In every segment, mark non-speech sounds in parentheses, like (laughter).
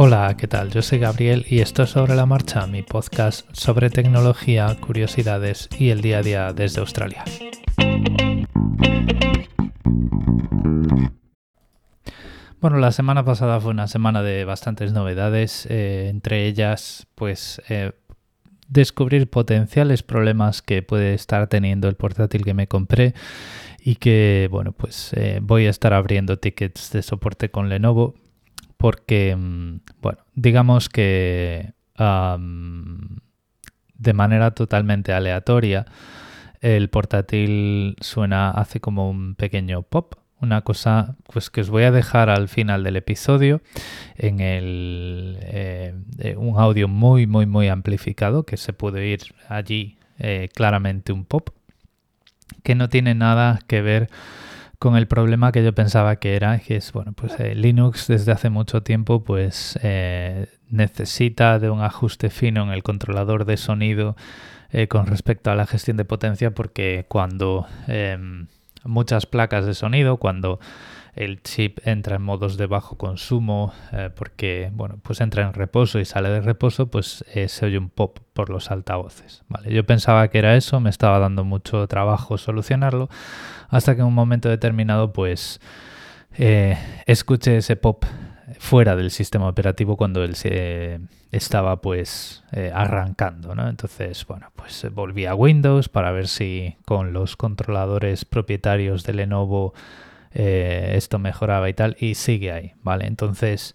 Hola, ¿qué tal? Yo soy Gabriel y esto es Sobre la Marcha, mi podcast sobre tecnología, curiosidades y el día a día desde Australia. Bueno, la semana pasada fue una semana de bastantes novedades, eh, entre ellas, pues, eh, descubrir potenciales problemas que puede estar teniendo el portátil que me compré y que, bueno, pues eh, voy a estar abriendo tickets de soporte con Lenovo porque, mm, bueno, digamos que de manera totalmente aleatoria el portátil suena, hace como un pequeño pop una cosa pues que os voy a dejar al final del episodio en el eh, eh, un audio muy muy muy amplificado que se puede oír allí eh, claramente un pop que no tiene nada que ver con el problema que yo pensaba que era que es bueno pues Linux desde hace mucho tiempo pues necesita de un ajuste fino en el controlador de sonido con respecto a la gestión de potencia porque cuando em, muchas placas de sonido cuando el chip entra en modos de bajo consumo eh, porque bueno pues entra en reposo y sale de reposo pues eh, se oye un pop por los altavoces vale yo pensaba que era eso me estaba dando mucho trabajo solucionarlo hasta que en un momento determinado pues eh, escuché ese pop fuera del sistema operativo cuando él se estaba pues arrancando, ¿no? Entonces, bueno, pues volví a Windows para ver si con los controladores propietarios de Lenovo eh, esto mejoraba y tal, y sigue ahí, ¿vale? Entonces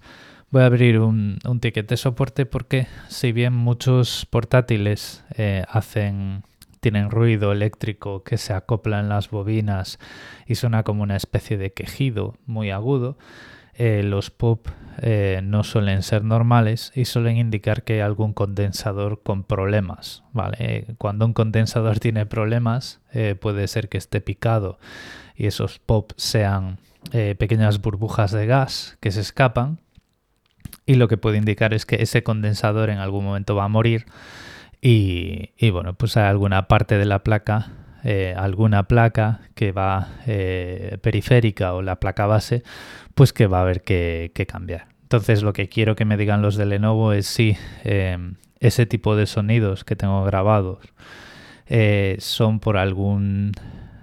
voy a abrir un, ticket de soporte porque si bien muchos portátiles eh, hacen tienen ruido eléctrico que se acopla en las bobinas y suena como una especie de quejido muy agudo, eh, los pop eh, no suelen ser normales y suelen indicar que hay algún condensador con problemas. ¿vale? Cuando un condensador (laughs) tiene problemas, eh, puede ser que esté picado y esos pop sean pequeñas burbujas de gas que se escapan. Y lo que puede indicar es que ese condensador en algún momento va a morir. Y, y bueno, pues hay alguna parte de la placa eh, alguna placa que va eh, periférica o la placa base, pues que va a haber que, cambiar. Entonces lo que quiero que me digan los de Lenovo es si em, ese tipo de sonidos que tengo grabados eh, son por algún,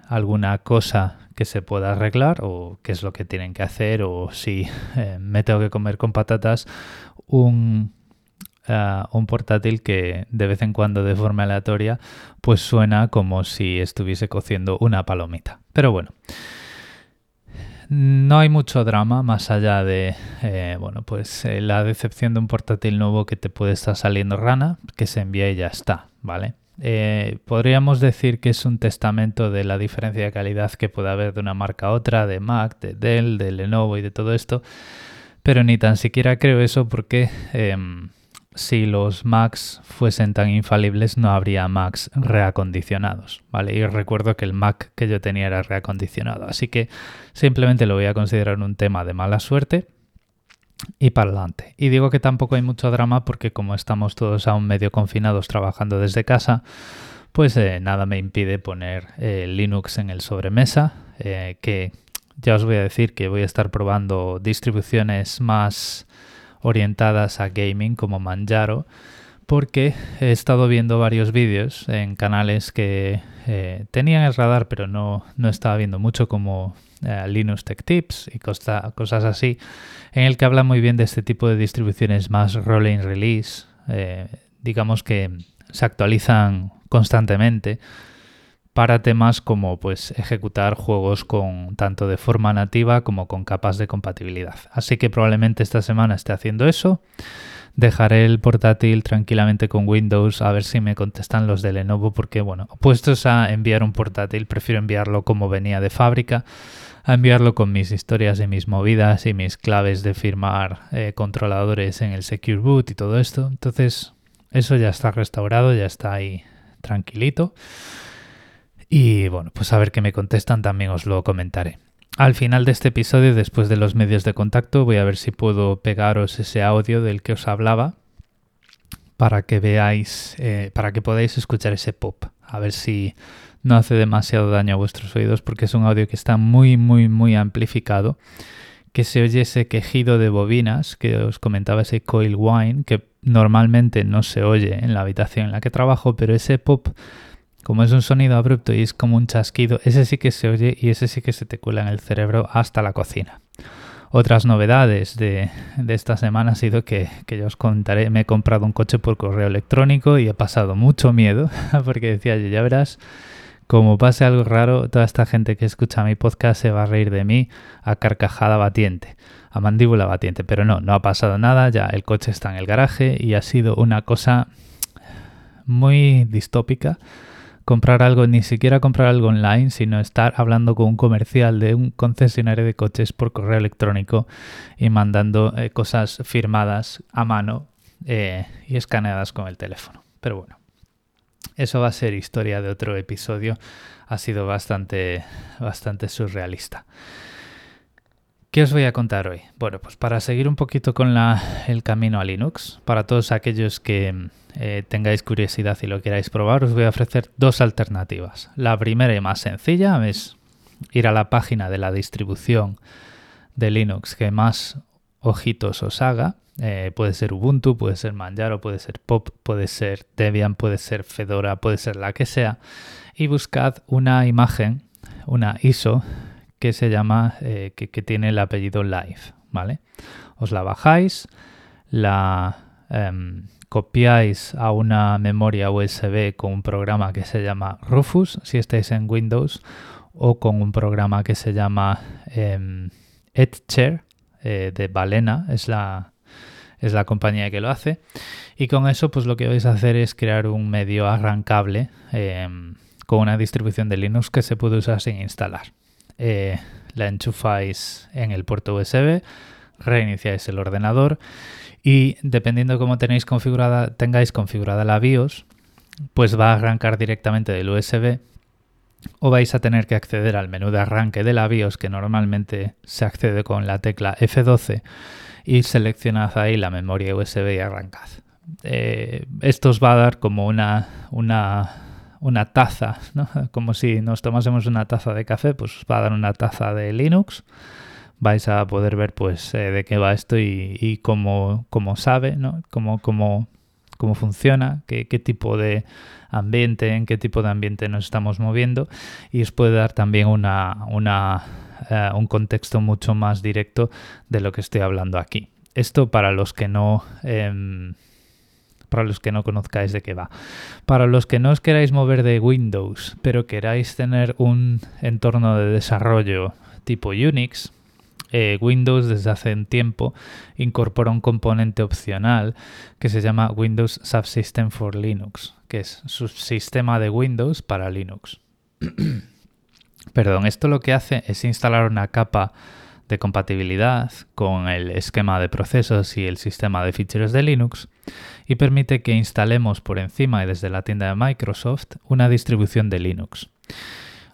alguna cosa que se pueda arreglar o qué es lo que tienen que hacer o si me tengo que comer con patatas un un portátil que de vez en cuando de forma aleatoria pues suena como si estuviese cociendo una palomita. Pero bueno, no hay mucho drama más allá de eh, bueno pues eh, la decepción de un portátil nuevo que te puede estar saliendo rana, que se envía y ya está, ¿vale? Eh, podríamos decir que es un testamento de la diferencia de calidad que puede haber de una marca a otra, de Mac, de Dell, de Lenovo y de todo esto, pero ni tan siquiera creo eso porque em, si los Macs fuesen tan infalibles no habría Macs reacondicionados, ¿vale? Y recuerdo que el Mac que yo tenía era reacondicionado, así que simplemente lo voy a considerar un tema de mala suerte y para adelante. Y digo que tampoco hay mucho drama porque como estamos todos aún medio confinados trabajando desde casa, pues eh, nada me impide poner eh, Linux en el sobremesa, eh, que ya os voy a decir que voy a estar probando distribuciones más orientadas a gaming como Manjaro, porque he estado viendo varios vídeos en canales que eh, tenían el radar, pero no, no estaba viendo mucho como eh, Linux Tech Tips y cosas así, en el que habla muy bien de este tipo de distribuciones más rolling release, eh, digamos que se actualizan constantemente para temas como pues ejecutar juegos con tanto de forma nativa como con capas de compatibilidad. Así que probablemente esta semana esté haciendo eso. Dejaré el portátil tranquilamente con Windows a ver si me contestan los de Lenovo porque bueno, puestos a enviar un portátil, prefiero enviarlo como venía de fábrica, a enviarlo con mis historias y mis movidas y mis claves de firmar eh, controladores en el Secure Boot y todo esto. Entonces, eso ya está restaurado, ya está ahí tranquilito. Y bueno, pues a ver qué me contestan también os lo comentaré. Al final de este episodio, después de los medios de contacto, voy a ver si puedo pegaros ese audio del que os hablaba para que veáis, eh, para que podáis escuchar ese pop. A ver si no hace demasiado daño a vuestros oídos porque es un audio que está muy, muy, muy amplificado que se oye ese quejido de bobinas que os comentaba, ese coil whine, que normalmente no se oye en la habitación en la que trabajo, pero ese pop, como es un sonido abrupto y es como un chasquido, ese sí que se oye y ese sí que se te cuela en el cerebro hasta la cocina. Otras novedades de, esta semana ha sido que, que yo os contaré, me he comprado un coche por correo electrónico y he pasado mucho miedo (laughs) porque decía yo, ya verás, como pase algo raro, toda esta gente que escucha mi podcast se va a reír de mí a carcajada batiente, a mandíbula batiente. Pero no, no ha pasado nada, ya el coche está en el garaje y ha sido una cosa muy distópica comprar algo, ni siquiera comprar algo online, sino estar hablando con un comercial de un concesionario de coches por correo electrónico y mandando eh, cosas firmadas a mano eh, y escaneadas con el teléfono. Pero bueno. Eso va a ser historia de otro episodio. Ha sido bastante, bastante surrealista. ¿Qué os voy a contar hoy? Bueno, pues para seguir un poquito con la, el camino a Linux, para todos aquellos que eh, tengáis curiosidad y lo queráis probar, os voy a ofrecer dos alternativas. La primera y más sencilla es ir a la página de la distribución de Linux que más ojitos os haga eh, puede ser Ubuntu, puede ser Manjaro, puede ser Pop, puede ser Debian, puede ser Fedora, puede ser la que sea. Y buscad una imagen, una ISO, que se llama, eh, que, tiene el apellido Live, ¿vale? Os la bajáis, la em, copiáis a una memoria USB con un programa que se llama Rufus, si estáis en Windows, o con un programa que se llama eh, Etcher, de Balena, es la, es la compañía que lo hace. Y con eso, pues lo que vais a hacer es crear un medio arrancable em, con una distribución de Linux que se puede usar sin instalar. Eh, la enchufáis en el puerto USB, reiniciáis el ordenador y dependiendo cómo tenéis configurada, tengáis configurada la BIOS, pues va a arrancar directamente del USB o vais a tener que acceder al menú de arranque de la BIOS que normalmente se accede con la tecla F12 y seleccionad ahí la memoria USB y arrancad. Eh, esto os va a dar como una, una, una taza, ¿no? (laughs) como si nos tomásemos una taza de café, pues os va a dar una taza de Linux. Vais a poder ver pues eh, de qué va esto y, cómo, cómo, sabe, ¿no? cómo, cómo, cómo funciona, qué, qué tipo de ambiente, en qué tipo de ambiente nos estamos moviendo y os puede dar también una, una eh, un contexto mucho más directo de lo que estoy hablando aquí. Esto para los que no... Em, para los que no conozcáis de qué va. Para los que no os queráis mover de Windows, pero queráis tener un entorno de desarrollo tipo Unix, eh, Windows desde hace un tiempo incorpora un componente opcional que se llama Windows Subsystem for Linux, que es su sistema de Windows para Linux. (clears throat) Perdón, esto lo que hace es instalar una capa de compatibilidad con el esquema de procesos y el sistema de ficheros de Linux y permite que instalemos por encima y desde la tienda de Microsoft una distribución de Linux.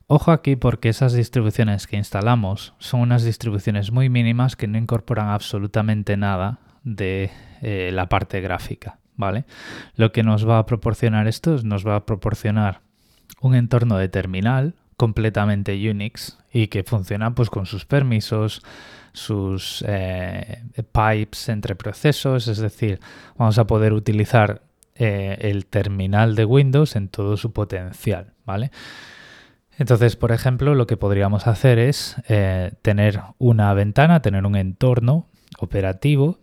Ojo aquí porque esas distribuciones que instalamos son unas distribuciones muy mínimas que no incorporan absolutamente nada de eh, la parte gráfica, ¿vale? Lo que nos va a proporcionar esto es nos va a proporcionar un entorno de terminal completamente Unix y que funciona pues con sus permisos, sus eh, pipes entre procesos, es decir, vamos a poder utilizar eh, el terminal de Windows en todo su potencial, ¿vale? Entonces, por ejemplo, lo que podríamos hacer es eh, tener una ventana, tener un entorno operativo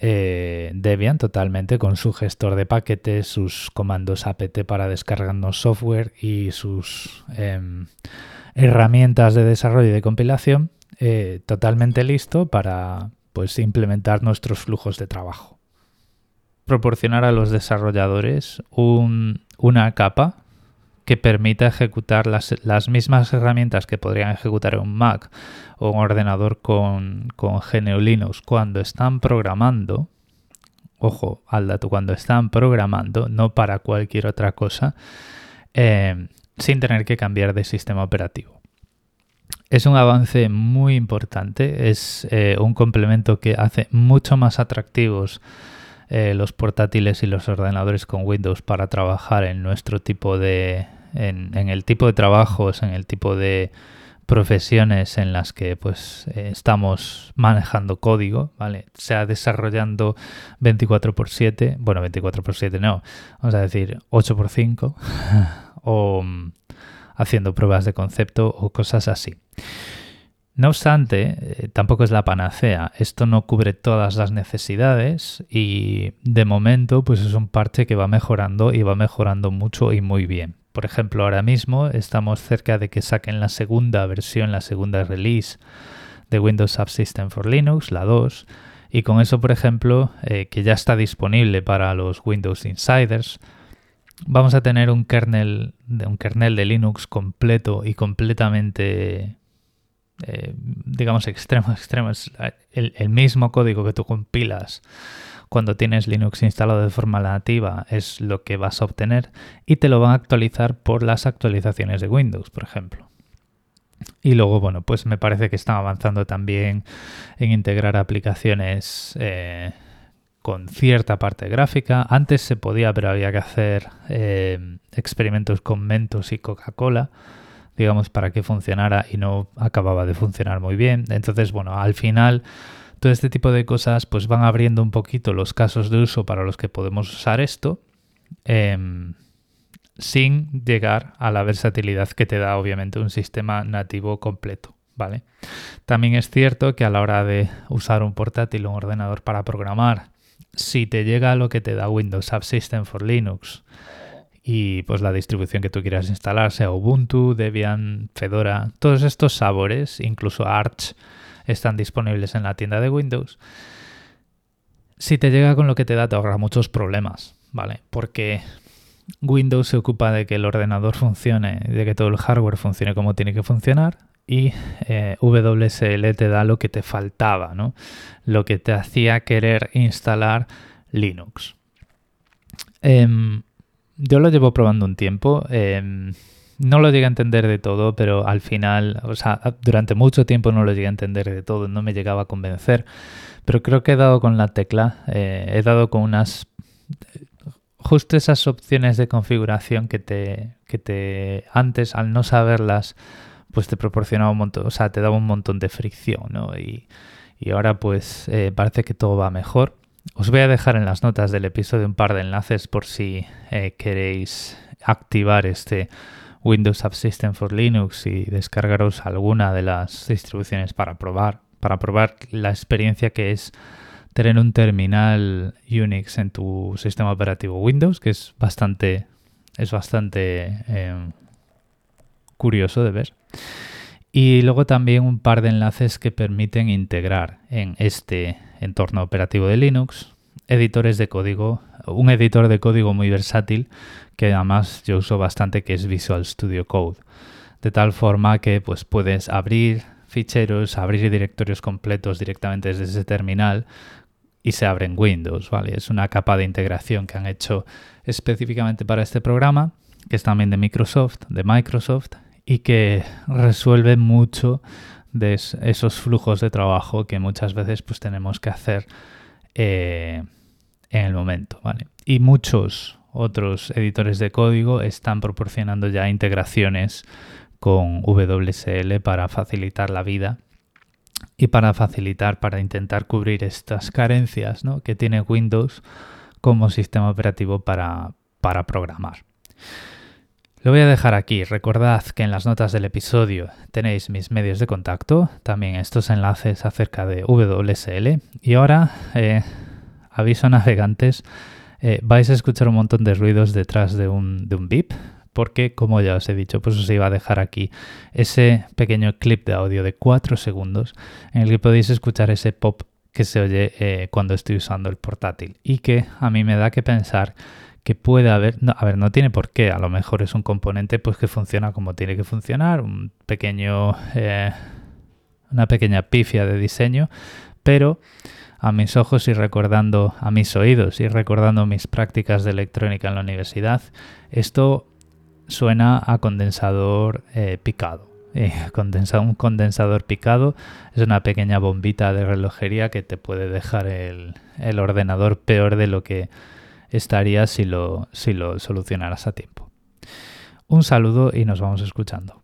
eh, Debian totalmente con su gestor de paquetes, sus comandos apt para descargarnos software y sus em, herramientas de desarrollo y de compilación eh, totalmente listo para pues, implementar nuestros flujos de trabajo. Proporcionar a los desarrolladores una capa que permita ejecutar las, las, mismas herramientas que podrían ejecutar un Mac o un ordenador con, con GNU Linux cuando están programando, ojo al dato, cuando están programando, no para cualquier otra cosa, eh, sin tener que cambiar de sistema operativo. Es un avance muy importante, es eh, un complemento que hace mucho más atractivos eh, los portátiles y los ordenadores con Windows para trabajar en nuestro tipo de, en, el tipo de trabajos, en el tipo de profesiones en las que pues eh, estamos manejando código, ¿vale? Sea desarrollando 24 x 7, bueno, 24 x 7 no, vamos a decir 8 x 5 o mm, haciendo pruebas de concepto o cosas así. No obstante, eh, tampoco es la panacea. Esto no cubre todas las necesidades y de momento pues es un parche que va mejorando y va mejorando mucho y muy bien. Por ejemplo, ahora mismo estamos cerca de que saquen la segunda versión, la segunda release de Windows Subsystem for Linux, la 2, y con eso, por ejemplo, eh, que ya está disponible para los Windows Insiders, vamos a tener un kernel, un kernel de Linux completo y completamente eh, digamos, extremo, extremo. El, mismo código que tú compilas cuando tienes Linux instalado de forma nativa es lo que vas a obtener y te lo van a actualizar por las actualizaciones de Windows, por ejemplo. Y luego, bueno, pues me parece que están avanzando también en integrar aplicaciones eh, con cierta parte gráfica. Antes se podía, pero había que hacer eh, experimentos con Mentos y Coca-Cola digamos, para que funcionara y no acababa de funcionar muy bien. Entonces, bueno, al final todo este tipo de cosas pues van abriendo un poquito los casos de uso para los que podemos usar esto em, sin llegar a la versatilidad que te da obviamente un sistema nativo completo. ¿Vale? También es cierto que a la hora de usar un portátil o un ordenador para programar, si te llega lo que te da Windows Subsystem for Linux, y pues la distribución que tú quieras instalar, sea Ubuntu, Debian, Fedora, todos estos sabores, incluso Arch, están disponibles en la tienda de Windows. Si te llega con lo que te da, te ahorra muchos problemas, ¿vale? Porque Windows se ocupa de que el ordenador funcione, de que todo el hardware funcione como tiene que funcionar, y eh, WSL te da lo que te faltaba, ¿no? Lo que te hacía querer instalar Linux. Em, yo lo llevo probando un tiempo. Em, no lo llegué a entender de todo, pero al final, o sea, durante mucho tiempo no lo llegué a entender de todo, no me llegaba a convencer. Pero creo que he dado con la tecla, eh, he dado con unas. Justo esas opciones de configuración que te, que te. Antes, al no saberlas, pues te proporcionaba un montón, o sea, te daba un montón de fricción, ¿no? Y, ahora, pues, eh, parece que todo va mejor. Os voy a dejar en las notas del episodio un par de enlaces por si eh, queréis activar este Windows Subsystem for Linux y descargaros alguna de las distribuciones para probar, para probar la experiencia que es tener un terminal Unix en tu sistema operativo Windows, que es bastante, es bastante eh, curioso de ver. Y luego también un par de enlaces que permiten integrar en este entorno operativo de Linux editores de código, un editor de código muy versátil que además yo uso bastante que es Visual Studio Code. De tal forma que pues puedes abrir ficheros, abrir directorios completos directamente desde ese terminal y se abre en Windows, ¿vale? Es una capa de integración que han hecho específicamente para este programa, que es también de Microsoft, de Microsoft y que resuelve mucho de esos flujos de trabajo que muchas veces pues tenemos que hacer eh, en el momento. Y muchos otros editores de código están proporcionando ya integraciones con WSL para facilitar la vida y para facilitar, para intentar cubrir estas carencias que tiene Windows como sistema operativo para, para programar. Lo voy a dejar aquí. Recordad que en las notas del episodio tenéis mis medios de contacto, también estos enlaces acerca de WSL. Y ahora, eh, aviso navegantes, eh, vais a escuchar un montón de ruidos detrás de un, de un beep, porque como ya os he dicho, pues os iba a dejar aquí ese pequeño clip de audio de 4 segundos en el que podéis escuchar ese pop que se oye eh, cuando estoy usando el portátil y que a mí me da que pensar que puede haber, no, a ver, no tiene por qué, a lo mejor es un componente pues que funciona como tiene que funcionar, un pequeño, eh, una pequeña pifia de diseño, pero a mis ojos y recordando, a mis oídos y recordando mis prácticas de electrónica en la universidad, esto suena a condensador eh, picado. (laughs) Eh, un condensador picado es una pequeña bombita de relojería que te puede dejar el, el ordenador peor de lo que estaría si lo, si lo solucionaras a tiempo. Un saludo y nos vamos escuchando.